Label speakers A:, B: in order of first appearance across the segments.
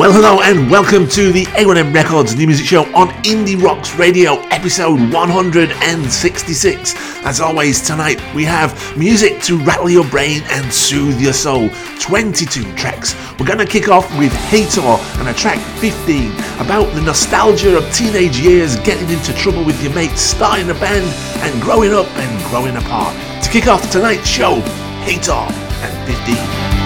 A: Well, hello and welcome to the A1M Records New Music Show on Indie Rocks Radio, episode 166. As always, tonight we have music to rattle your brain and soothe your soul. 22 tracks. We're going to kick off with Haytor and a track 15 about the nostalgia of teenage years, getting into trouble with your mates, starting a band, and growing up and growing apart. To kick off tonight's show, Haytor and 15.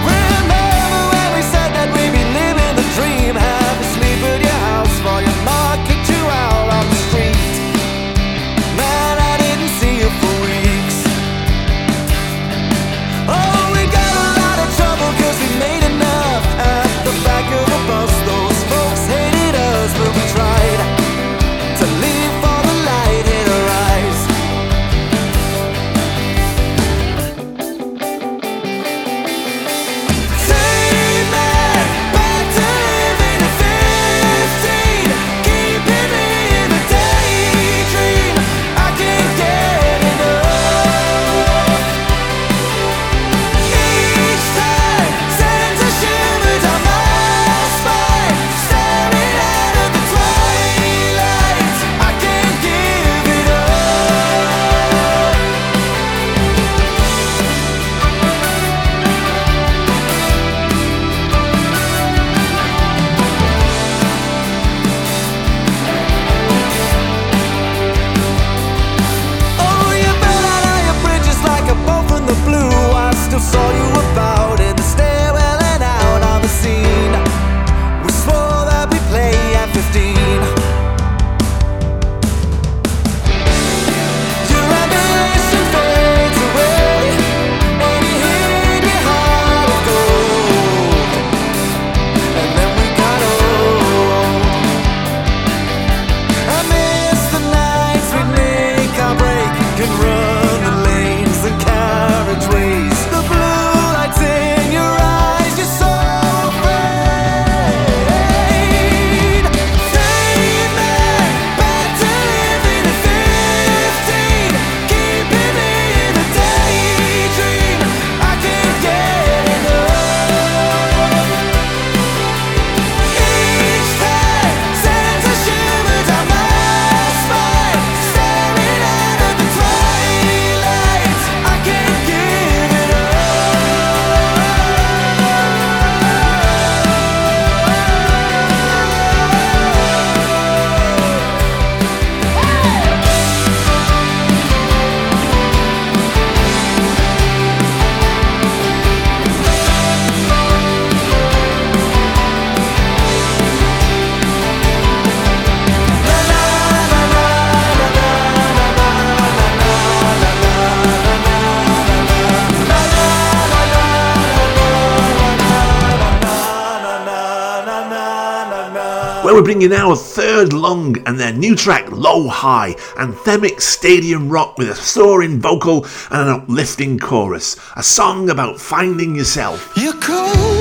A: We're bringing our third lung and their new track Lo Hi, anthemic stadium rock with a soaring vocal and an uplifting chorus. A song about finding yourself.
B: You're cold,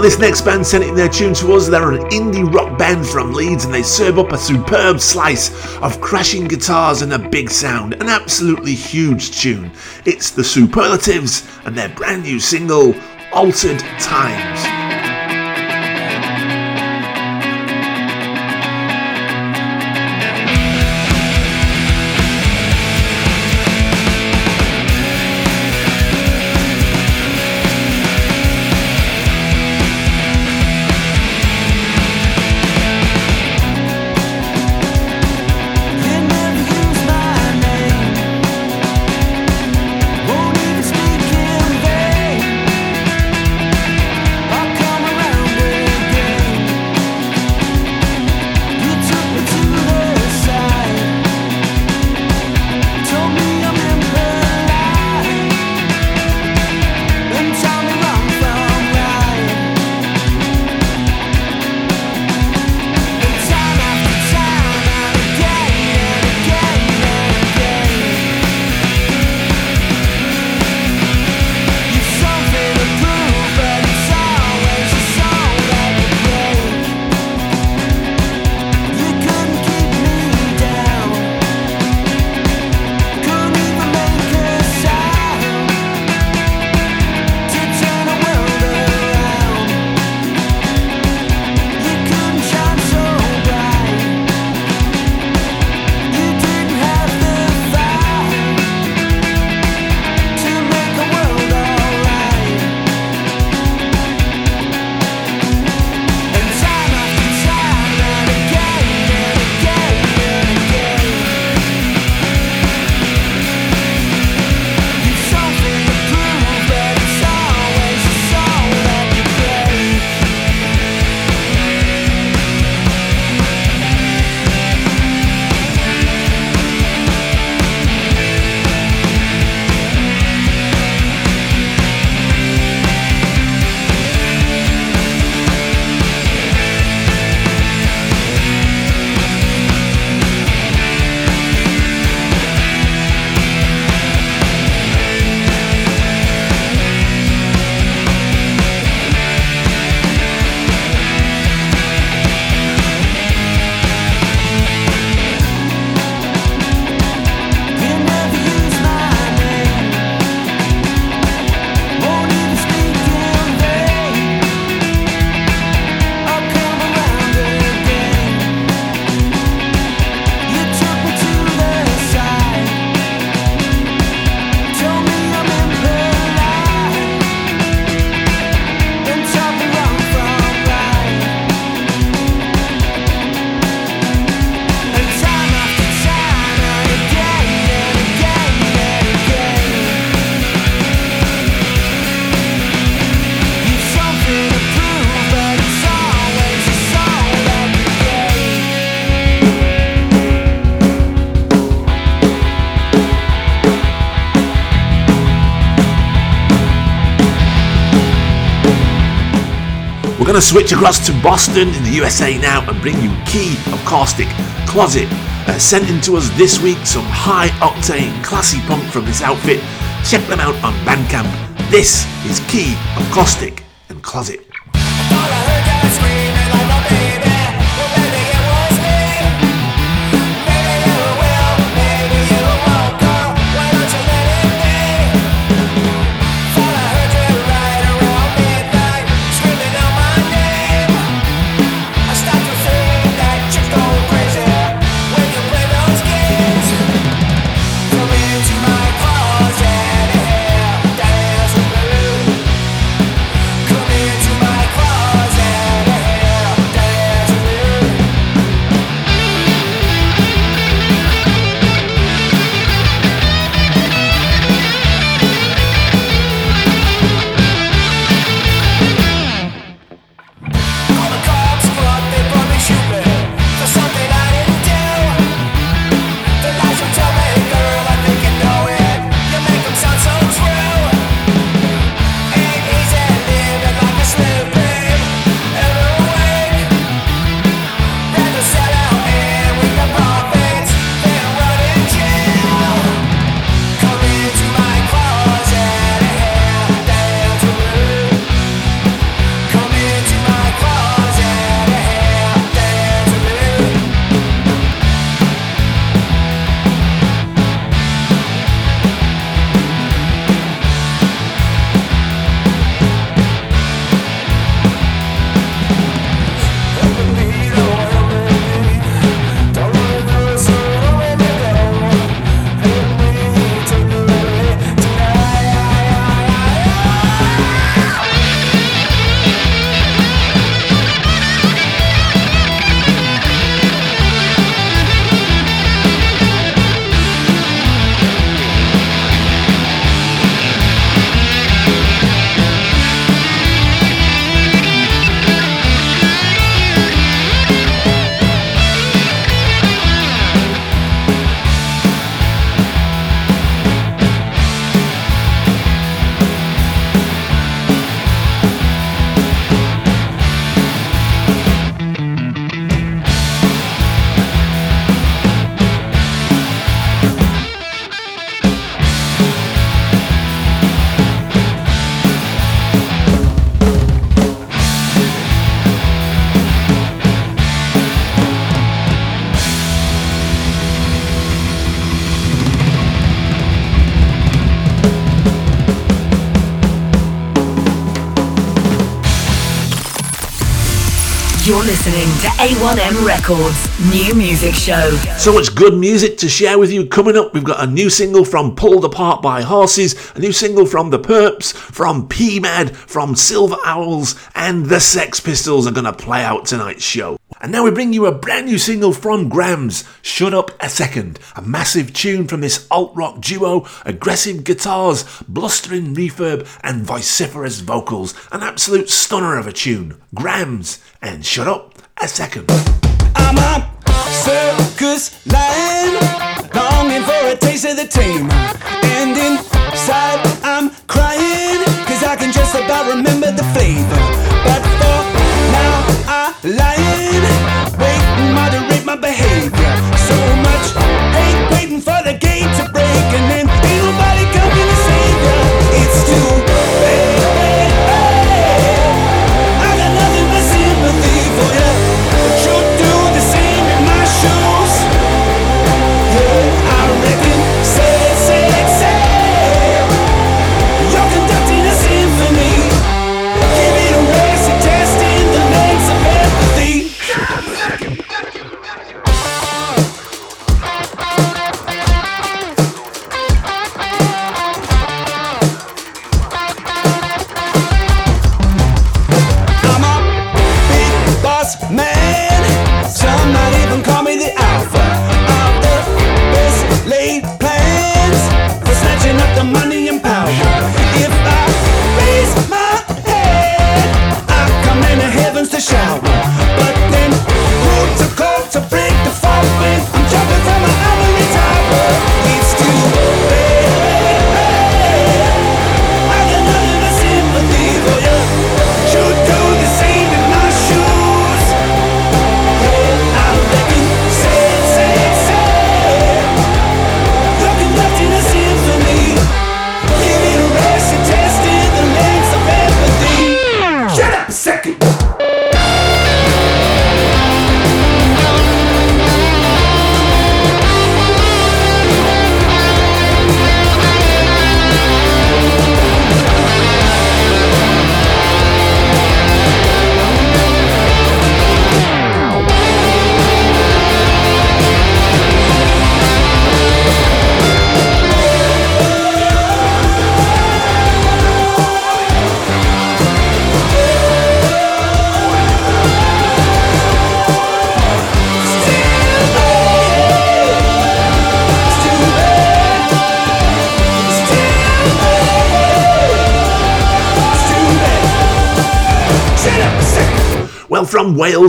A: This next band sent in their tune to us. They're an indie rock band from Leeds and they serve up a superb slice of crashing guitars and a big sound. An absolutely huge tune. It's The Superlatives and their brand new single, Altered Times.
B: to
A: switch across to Boston in the USA now and bring you Key of Caustic Closet. Uh, sent in to us this week some high octane, classy punk from this outfit. Check them out on Bandcamp. This is Key of Caustic and Closet.
C: Listening to A1M Records new music show.
A: So much good music to share with you. Coming up, we've got a new single from Pulled Apart by Horses, a new single from The Perps, from PMAD, from Silver Owls, and The Sex Pistols are going to play out tonight's show. And now we bring you a brand new single from GRAMMS, Shut Up a Second, a massive tune from this alt rock duo, aggressive guitars, blustering reverb, and vociferous vocals. An absolute stunner of a tune. GRAMMS and Shut Up a Second.
D: I'm a circus lion, longing for a taste of the tame. And inside I'm crying, cause I can just about remember the flavor. But for now I lion, wait, moderate my behavior. So much hate waiting for the gate to break, and then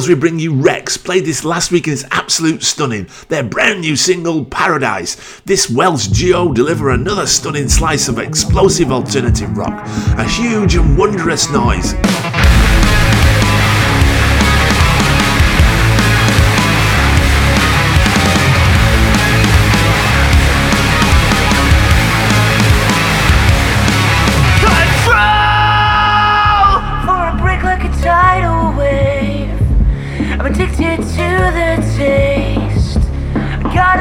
E: we bring you WREX. Played this last week and it's absolute stunning. Their brand new single, Paradise. This Welsh duo deliver another stunning slice of explosive alternative rock. A huge and wondrous noise.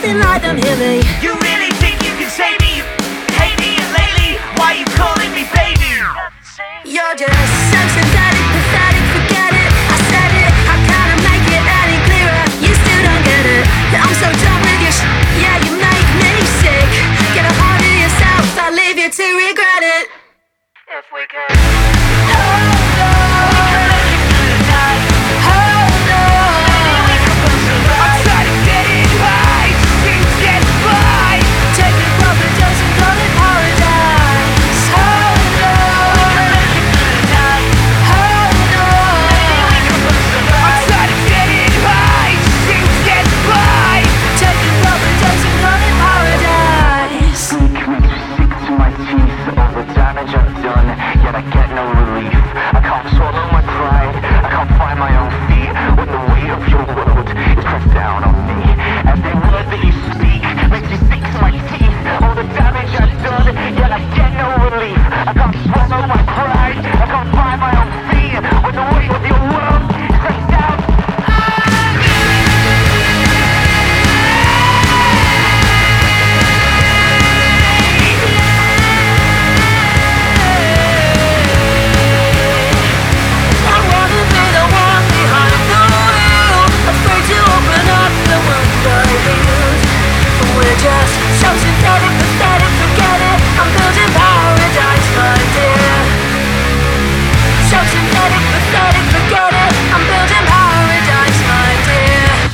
F: nothing like them, hear me. You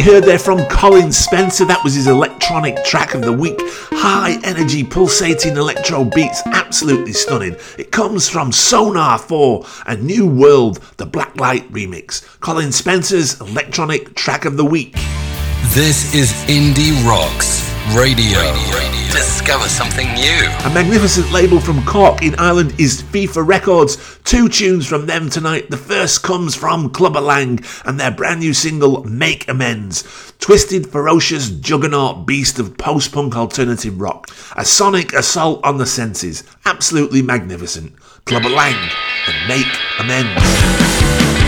A: You heard there from Colin Spencer. That was his electronic track of the week. High energy, pulsating electro beats, absolutely stunning. It comes from Sonar 4, a new world, the Blacklight remix. Colin Spencer's electronic track of the week.
G: This is Indie Rocks Radio. Radio. Discover something new.
A: A magnificent label from Cork in Ireland is FIFA Records. Two tunes from them tonight. The first comes from Klubber Lang and their brand new single Make Amends. Twisted, ferocious juggernaut beast of post punk alternative rock. A sonic assault on the senses. Absolutely magnificent. Klubber Lang and Make Amends.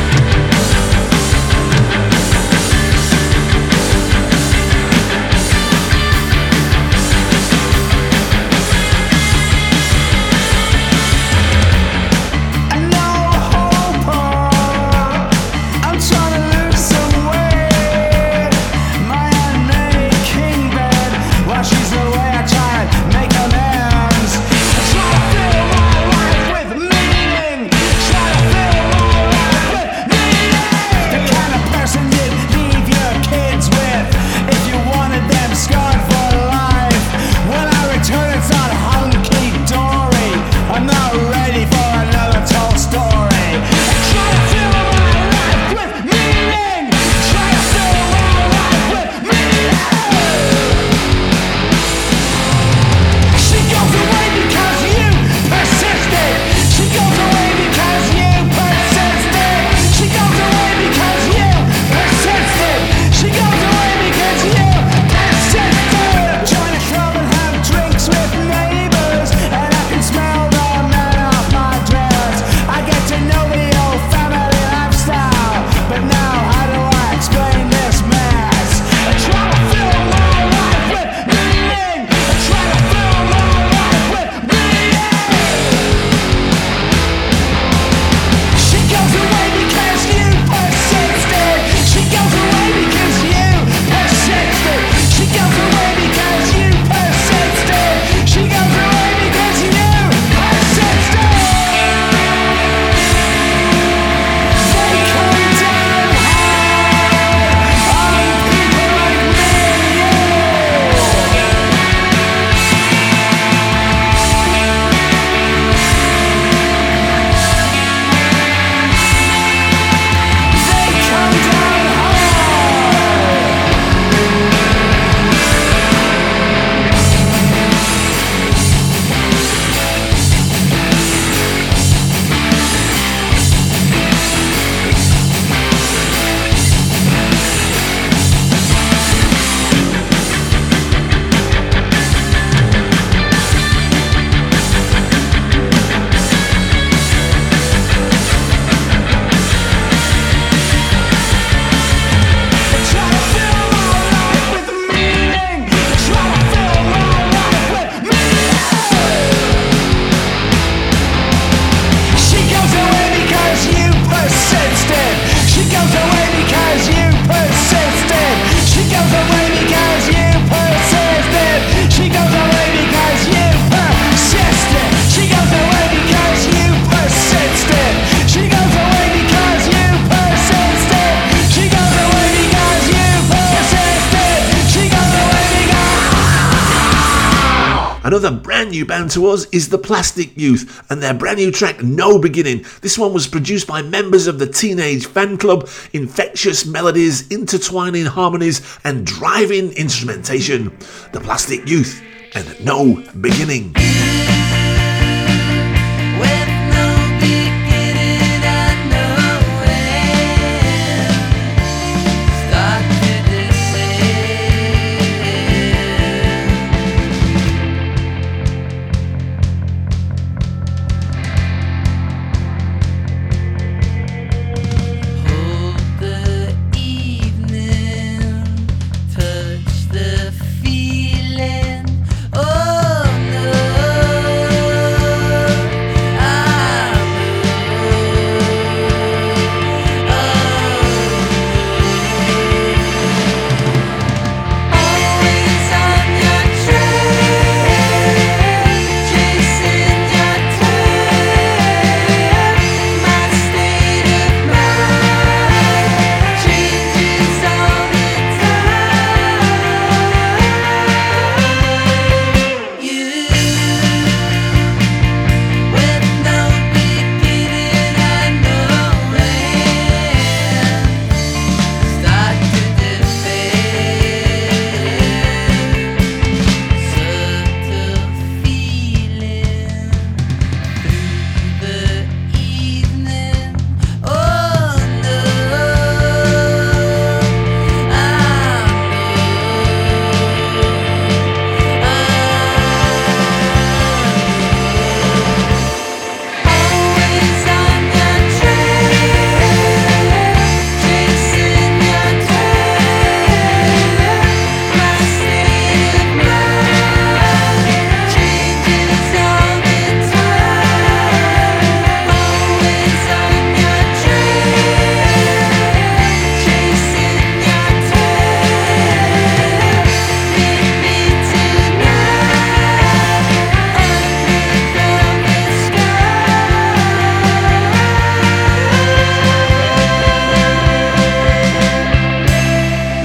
A: Another brand new band to us is the Plastic Youth and their brand new track No Beginning. This one was produced by members of the Teenage Fanclub. Infectious melodies, intertwining harmonies, and driving instrumentation. The Plastic Youth and No Beginning.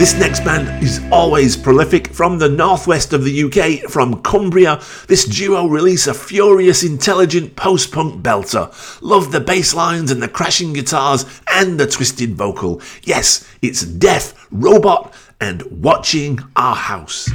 H: This next band is always prolific from the northwest of the UK, from Cumbria. This duo release a furious, intelligent post punk belter. Love the bass lines and the crashing guitars and the twisted vocal. Yes, it's Def Robot, and Watching Our House.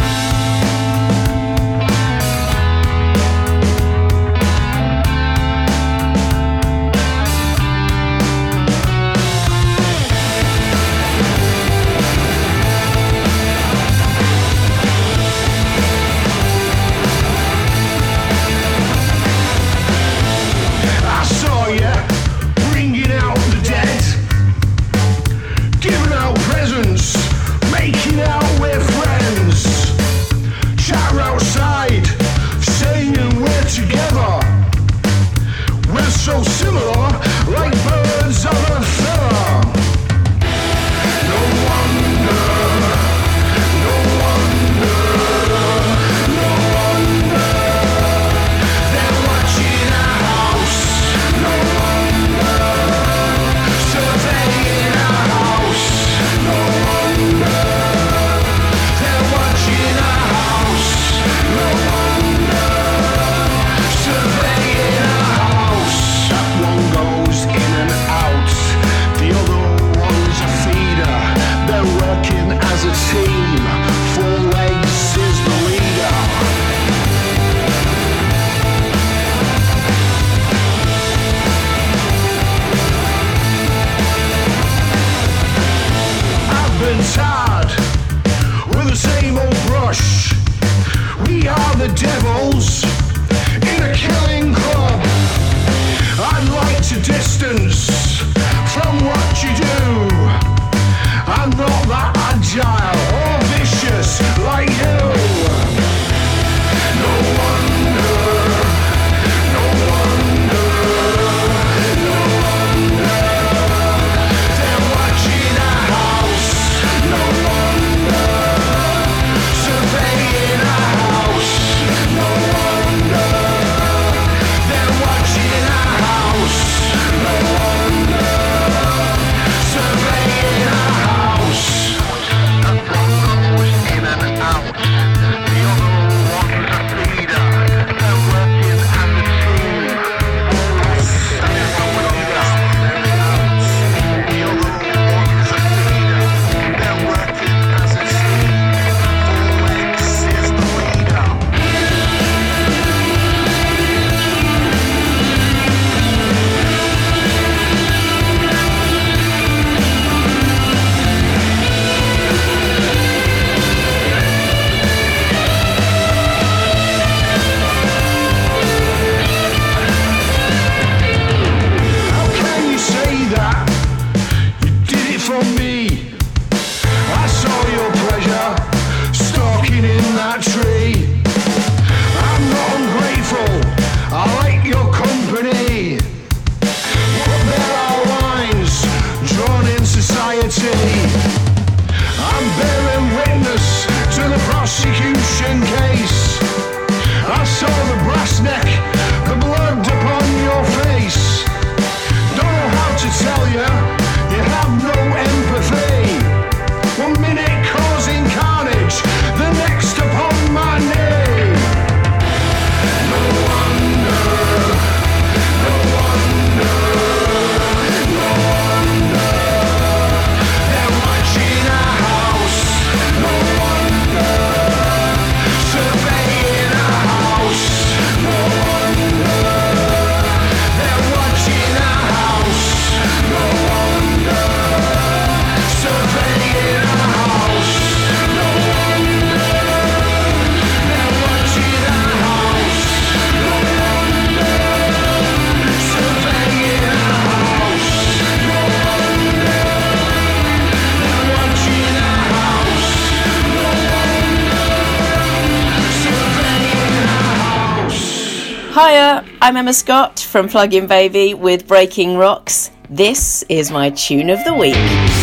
I: Hiya, I'm Emma Scott from Plug In Baby with Breaking Rocks. This is my tune of the week.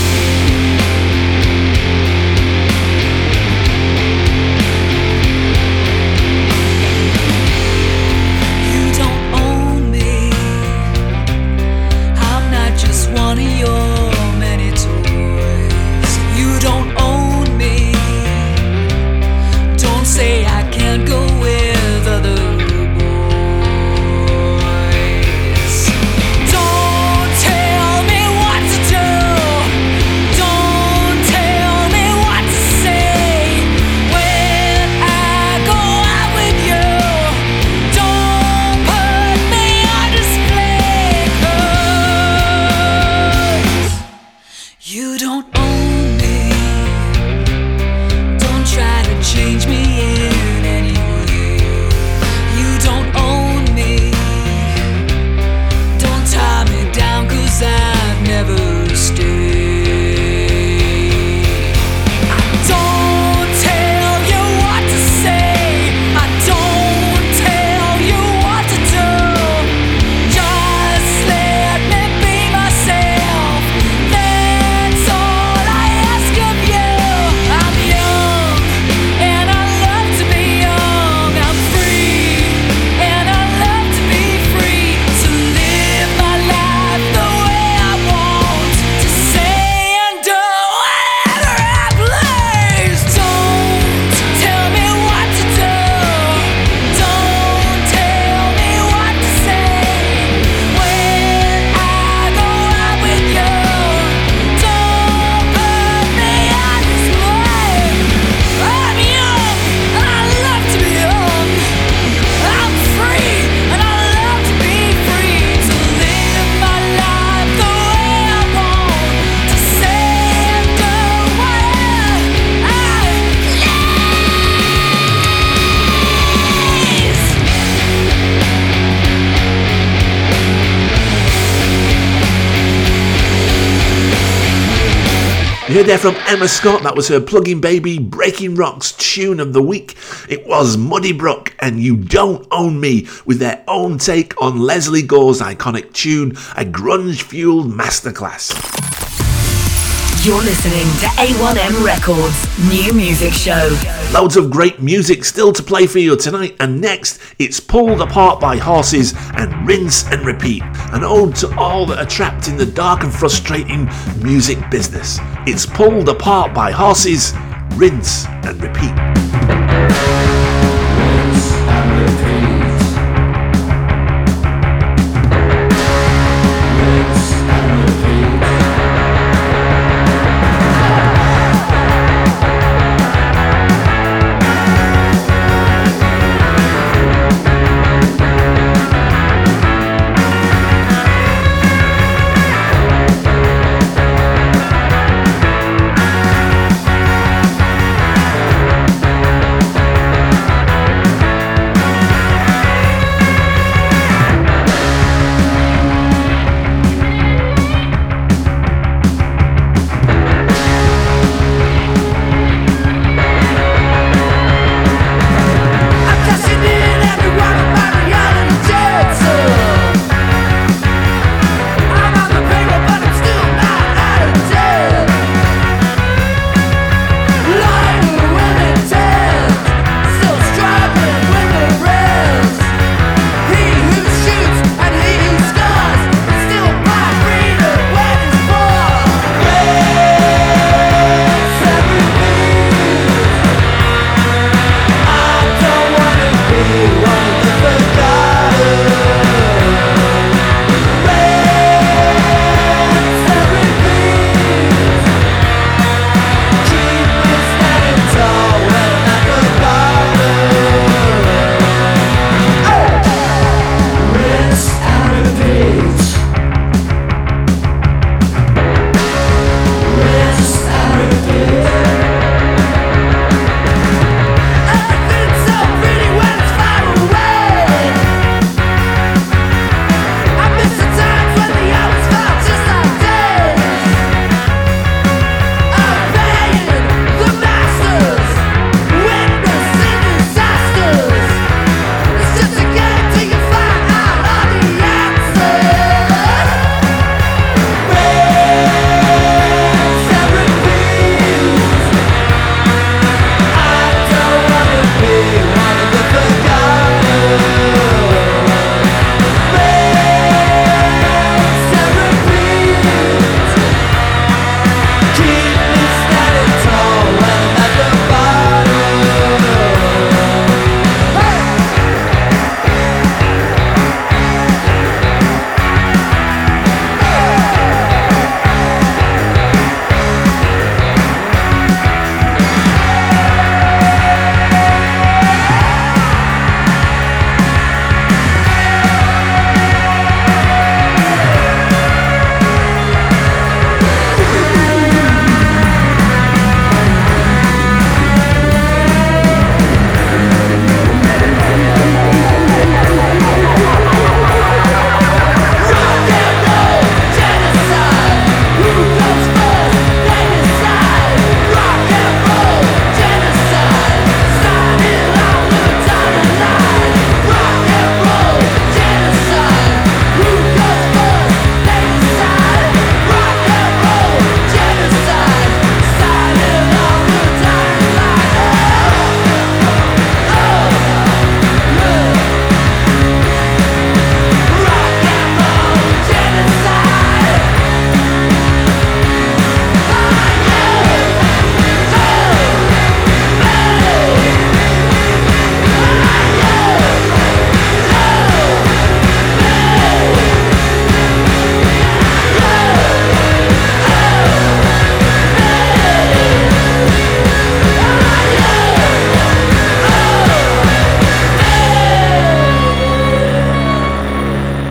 E: Heard there from Emma Scott, that was her Plug-in Baby Breaking Rocks tune of the week. It was Muddibrooke and You Don't Own Me with their own take on Lesley Gore's iconic tune, a grunge-fueled masterclass.
C: You're listening to A1M Records New Music Show.
E: Loads of great music still to play for you tonight, and next it's Pulled Apart by Horses and Rinse and Repeat, an ode to all that are trapped in the dark and frustrating music business. It's Pulled Apart by Horses, Rinse and Repeat.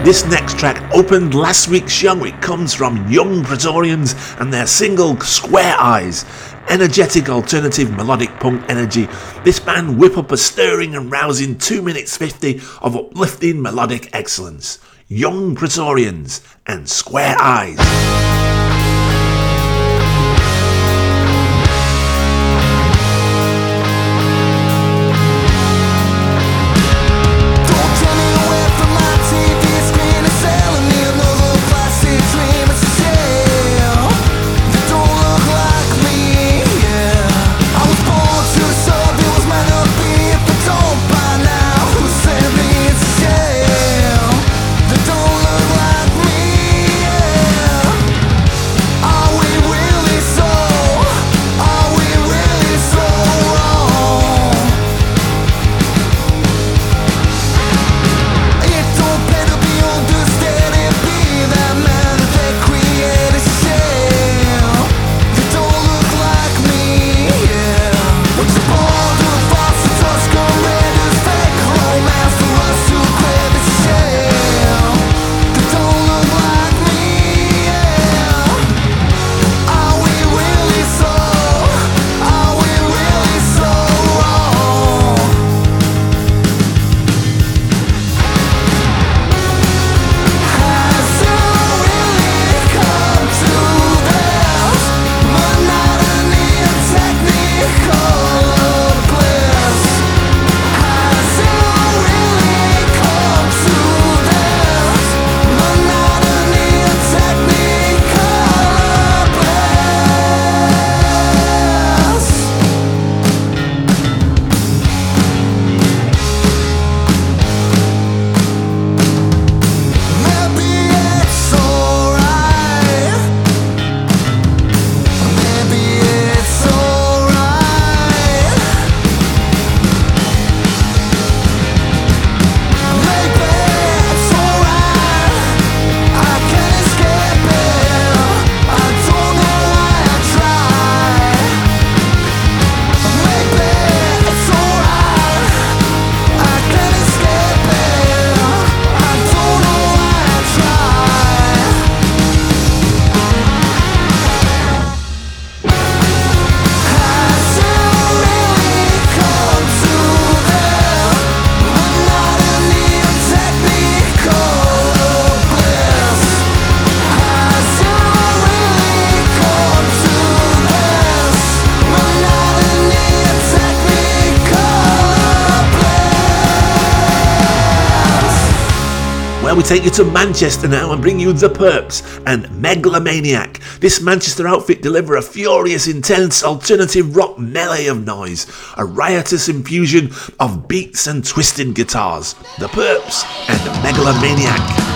E: This next track opened last week's show. It comes from Young Pretorians and their single Square Eyes. Energetic alternative melodic punk energy. This band whip up a stirring and rousing 2 minutes 50 of uplifting melodic excellence. Young Pretorians and Square Eyes.
J: we take you to Manchester now and bring you The Perps and Megalomaniac. This Manchester outfit deliver a furious, intense alternative rock melee of noise, a riotous infusion of beats and twisted guitars. The Perps and Megalomaniac.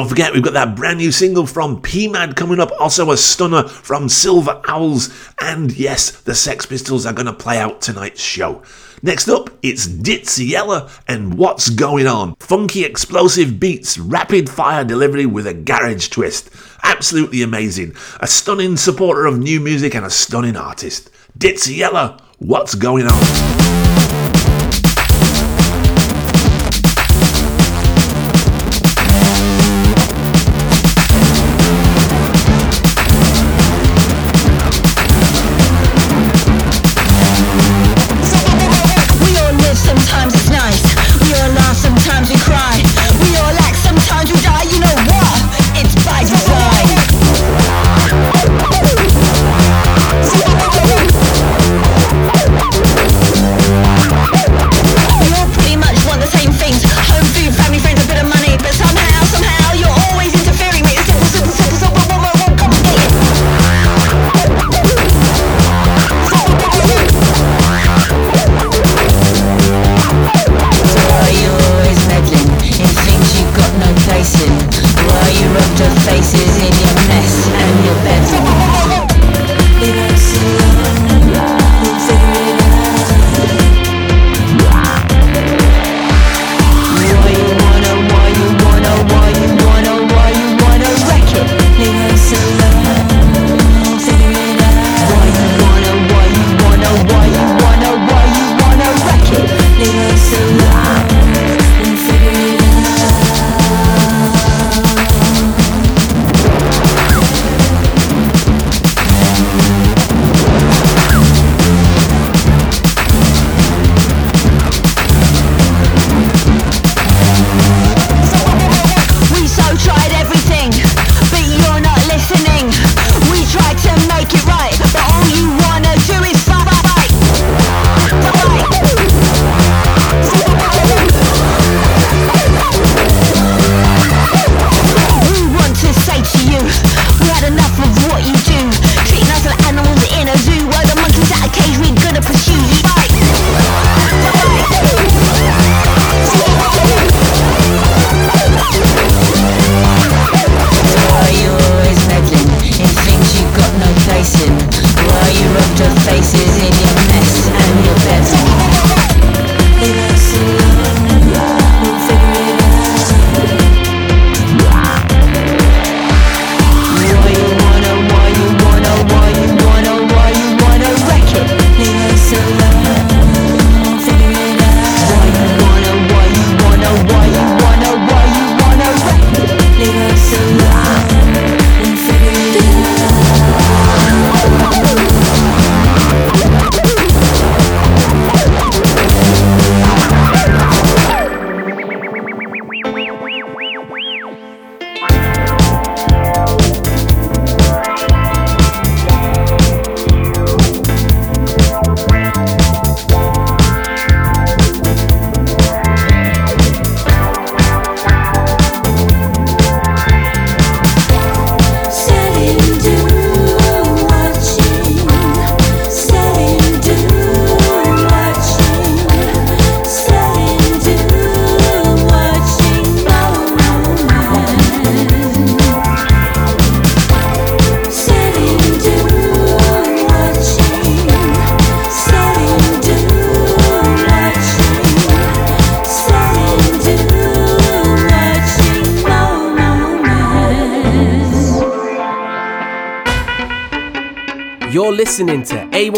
E: Don't
J: forget, we've got that brand new single from P Mad coming up, also a stunner from Silver Owls, and yes, the Sex Pistols are going to play out tonight's show. Next up, it's Ditsea Yella and What's Going On. Funky explosive beats, rapid fire delivery with a garage twist. Absolutely amazing. A stunning supporter of new music and a stunning artist. Ditsea Yella, What's Going On?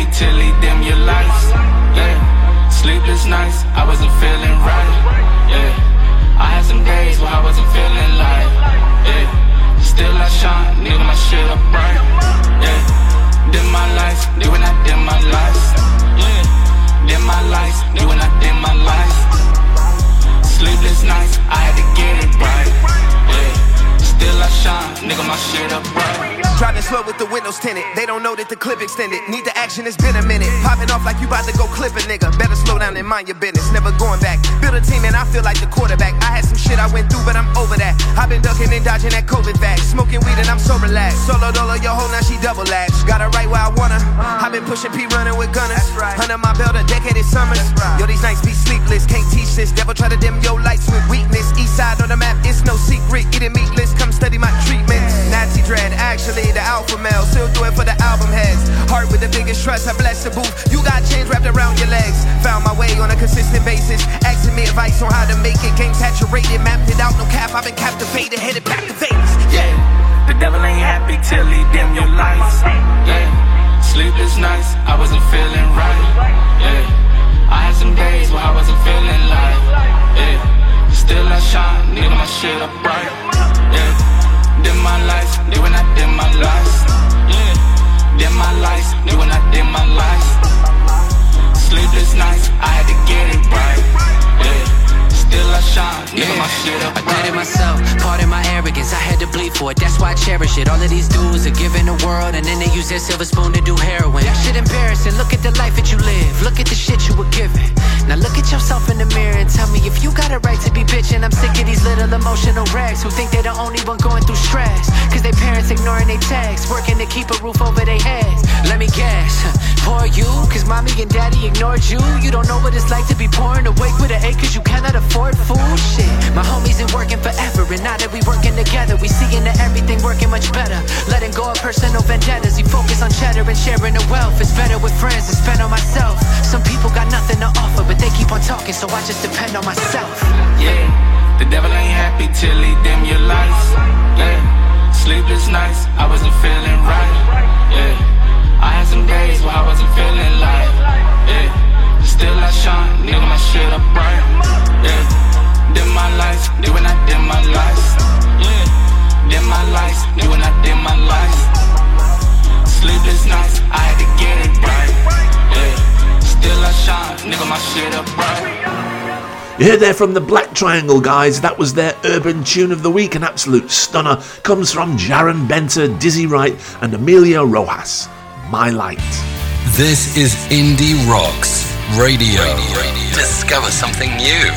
K: Happy till he dim your lights. Yeah, sleepless nights, I wasn't feeling right. Yeah, I had some days where I wasn't feeling like. Yeah, still I shine, nigga, my shit up bright. Yeah, dim my lights, nigga, when I dim my lights. Yeah, dim my lights, nigga, when I dim my lights. Sleepless nights, I had to get it right. Yeah, still I shine, nigga, my shit up bright.
L: Driving slow with the windows tinted. They don't know that the clip extended. Need the action, it's been a minute. Popping off like you about to go clip a nigga. Better slow down and mind your business. Never going back. Build a team and I feel like the quarterback. I had some shit I went through, but I'm over that. I've been ducking and dodging that COVID vax. Smoking weed and I'm so relaxed. Solo dolo, your hoe now she double latch. Got her right where I wanna. I've been pushing P running with gunners. Under my belt a decade of summers. Yo, these nights be sleepless. Can't teach this. Devil try to dim your lights with weakness. East side on the map, it's no secret. Eating meatless, come study my treatment. Nazi dread, actually the alpha male. Still do it for the album heads. Heart with the biggest trust, I bless the booth. You got chains wrapped around your legs. Found my way on a consistent basis. Asking me advice on how to make it. Game saturated, mapped it out, no cap. I've been captivated, headed back to Vegas.
K: Yeah, the devil ain't happy till he dim your lights. Yeah, sleepless nights, I wasn't feeling right. Yeah, I had some days where I wasn't feeling like. Yeah, still I shine, nigga, my shit up bright. Yeah, dim my lights, nigga, when I dim my lights. Yeah, dim my lights, nigga, when I dim my lights. Sleepless nights, I had to get it right. Yeah, still I shine, nigga, my shit up
M: I did it myself, pardon my arrogance, I had to bleed for it, that's why I cherish it. All of these dudes are giving the world, and then they use their silver spoon to do heroin. That shit embarrassing, look at the life that you live, look at the shit you were given. Now look at yourself in the mirror and tell me if you got a right to be bitching. I'm sick of these little emotional wrecks who think they're the only one going through stress. Cause they parents ignoring their texts, working to keep a roof over their heads. Let me guess, poor you, cause mommy and daddy ignored you. You don't know what it's like to be pouring awake with an A cause you cannot afford food. Shit, my homies ain't working forever, and now that we working together, we seeing that everything working much better. Letting go of personal vendettas, we focus
N: on cheddar and sharing the wealth. It's better with friends than spend on myself. Some people got nothing to offer, but they keep on talking, so I just depend on myself.
K: Yeah, the devil ain't happy till he dim your lights. Yeah, sleepless nights, I wasn't feeling right. Yeah, I had some days
J: You heard there from the Black Triangle guys, that was their urban tune of the week, an absolute stunner. Comes from Jarren Benton, Dizzy Wright, and Emilio Rojas. My Light.
G: This is Indie Rocks Radio. Discover something new.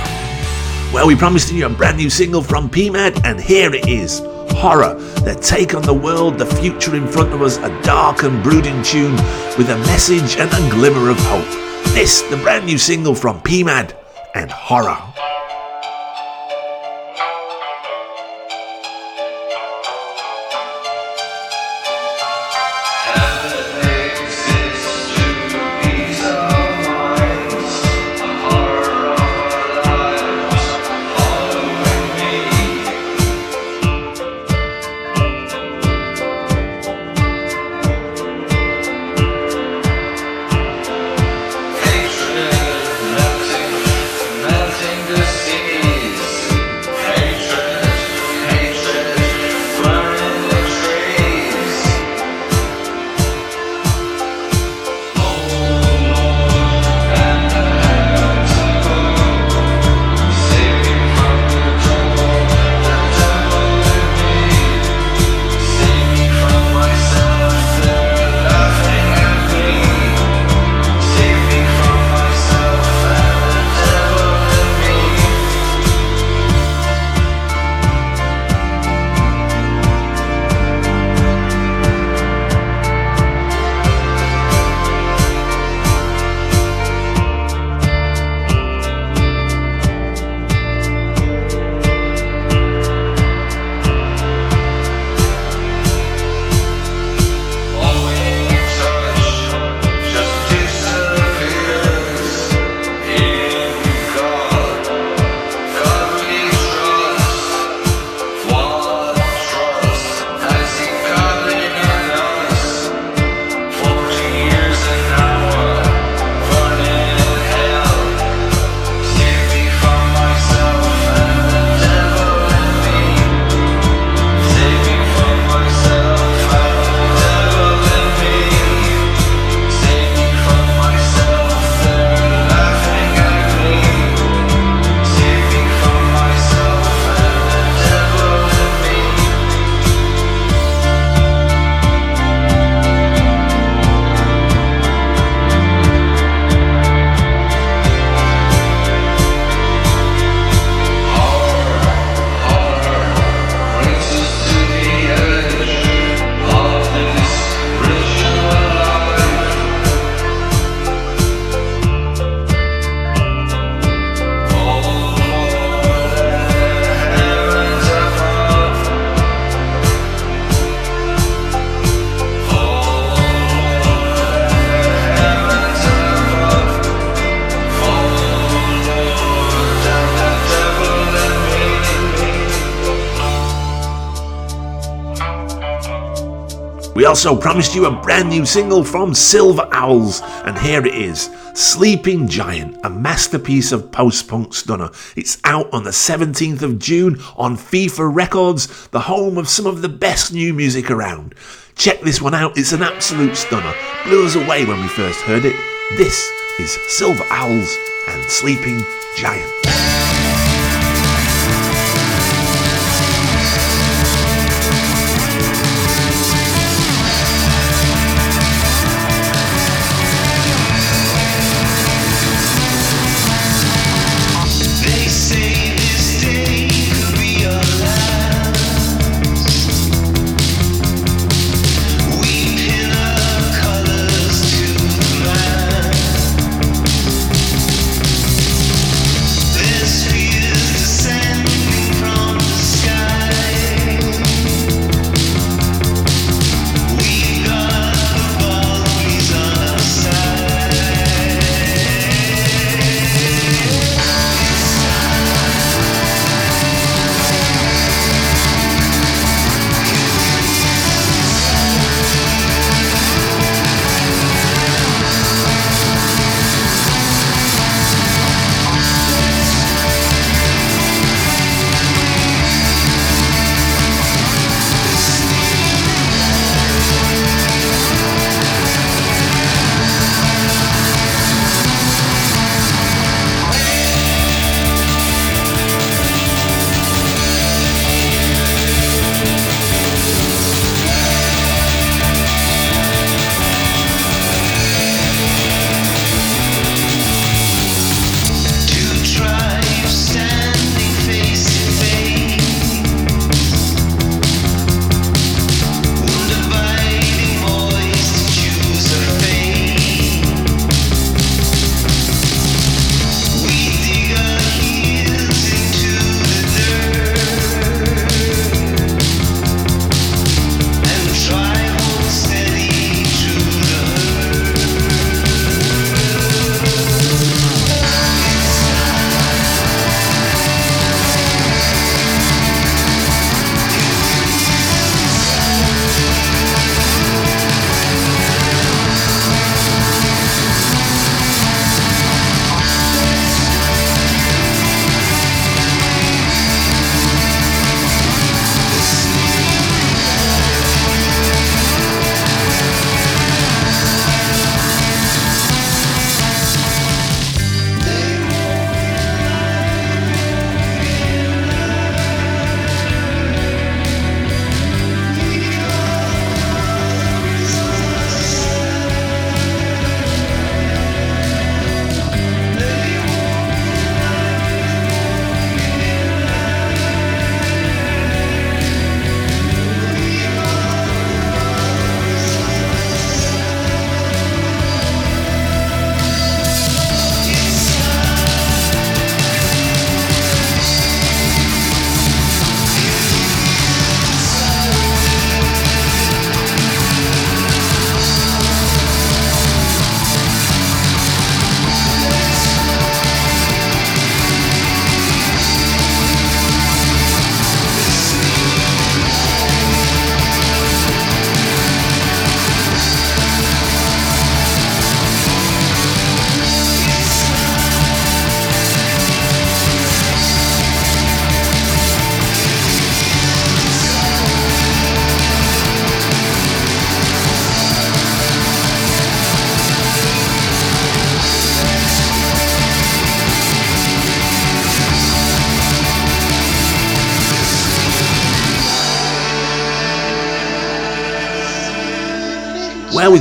J: Well, we promised you a brand new single from PMAD, and here it is Horror, their take on the world, the future in front of us, a dark and brooding tune with a message and a glimmer of hope. This, the brand new single from PMAD and Horror. Also promised you a brand new single from Silver Owls, and here it is Sleeping Giant, a masterpiece of post punk stunner. It's out on the 17th of June on FIFA Records, the home of some of the best new music around. Check this one out, it's an absolute stunner. Blew us away when we first heard it. This is Silver Owls and Sleeping Giant.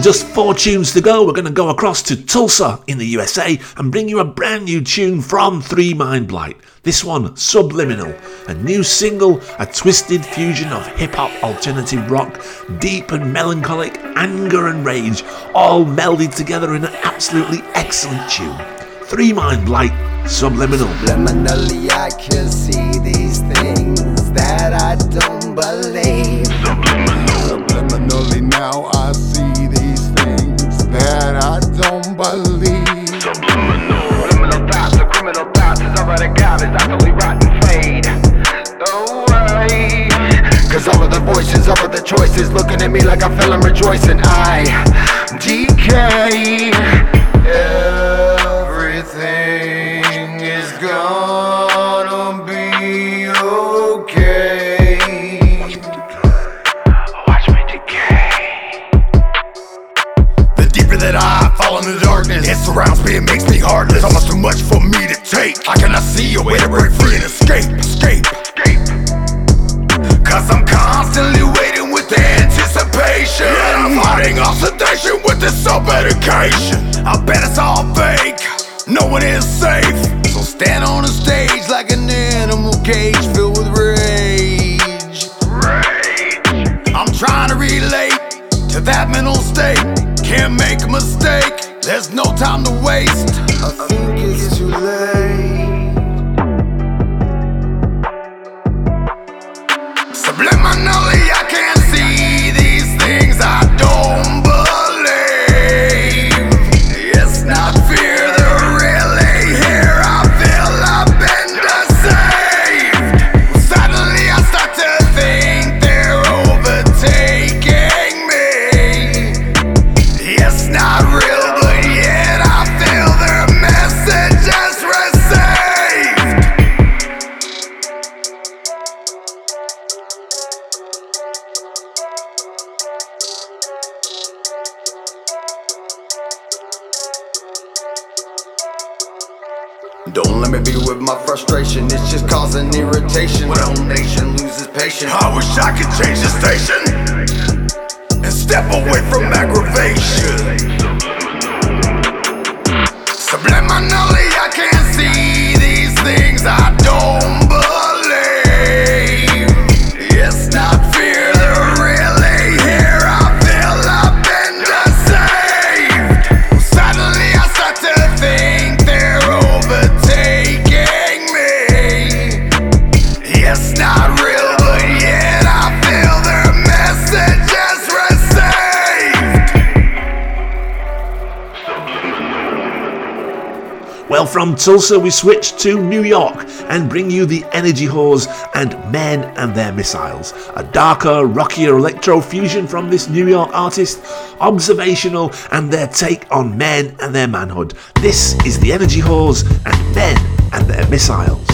O: With just four tunes to go, we're going to go across to Tulsa in the USA and bring you a brand new tune from Three Mind Blight. This one, Subliminal, a new single, a twisted fusion of hip hop, alternative rock, deep and melancholic, anger and rage, all melded together in an absolutely excellent tune. Three Mind Blight, Subliminal.
P: Subliminally, I can see these things that I don't believe.
H: Subliminally, now I don't believe.
P: Subliminal thoughts, the criminal thoughts is already got is utterly rotten fade away. Cause all of the voices, all of the choices looking at me like I feel I'm rejoicing. I decay. Everything
H: it surrounds me and makes me heartless. Almost too much for me to take. I cannot see a way to break free and escape, escape, escape. Cause I'm constantly waiting with anticipation. And I'm fighting off sedation with this self medication. I bet it's all fake. No one is safe. So stand on a stage like an animal cage filled with rage. Rage. I'm trying to relate to that mental state. Can't make a mistake. There's no time to waste.
P: I think it's too late.
H: Subliminally, It's not
O: Tulsa, we switch to New York and bring you the Energy Whores and Men and Their Missiles. A darker, rockier electro fusion from this New York artist, observational, and their take on men and their manhood. This is the Energy Whores and Men and Their Missiles.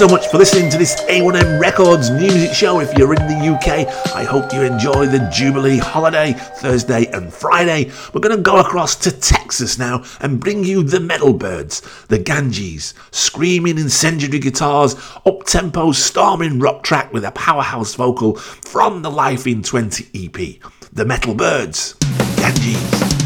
Q: so much
E: for listening to this A1M Records music show. If you're in the UK, I hope you enjoy the Jubilee holiday Thursday and Friday. We're going to go across to Texas now and bring you the Metal Byrds, the Ganges, screaming incendiary guitars, up tempo, storming rock track with a powerhouse vocal from the Life in 20 EP. The Metal Byrds, Ganges.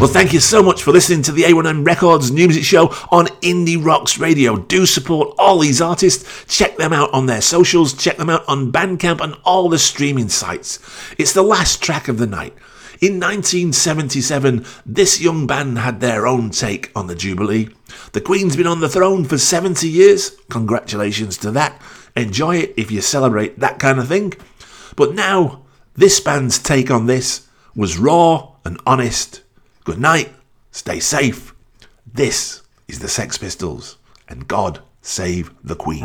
E: Well, thank you so much for listening to the A1M Records new music show on Indie Rocks Radio. Do support all these artists. Check them out on their socials, check them out on Bandcamp and all the streaming sites. It's the last track of the night.
A: In 1977, this young band had their own take on the Jubilee. The Queen's been on the throne for 70 years. Congratulations to that. Enjoy it if you celebrate that kind of thing. But now, this band's take on this was raw and honest Good night, stay safe. This is the Sex Pistols, and God save the Queen.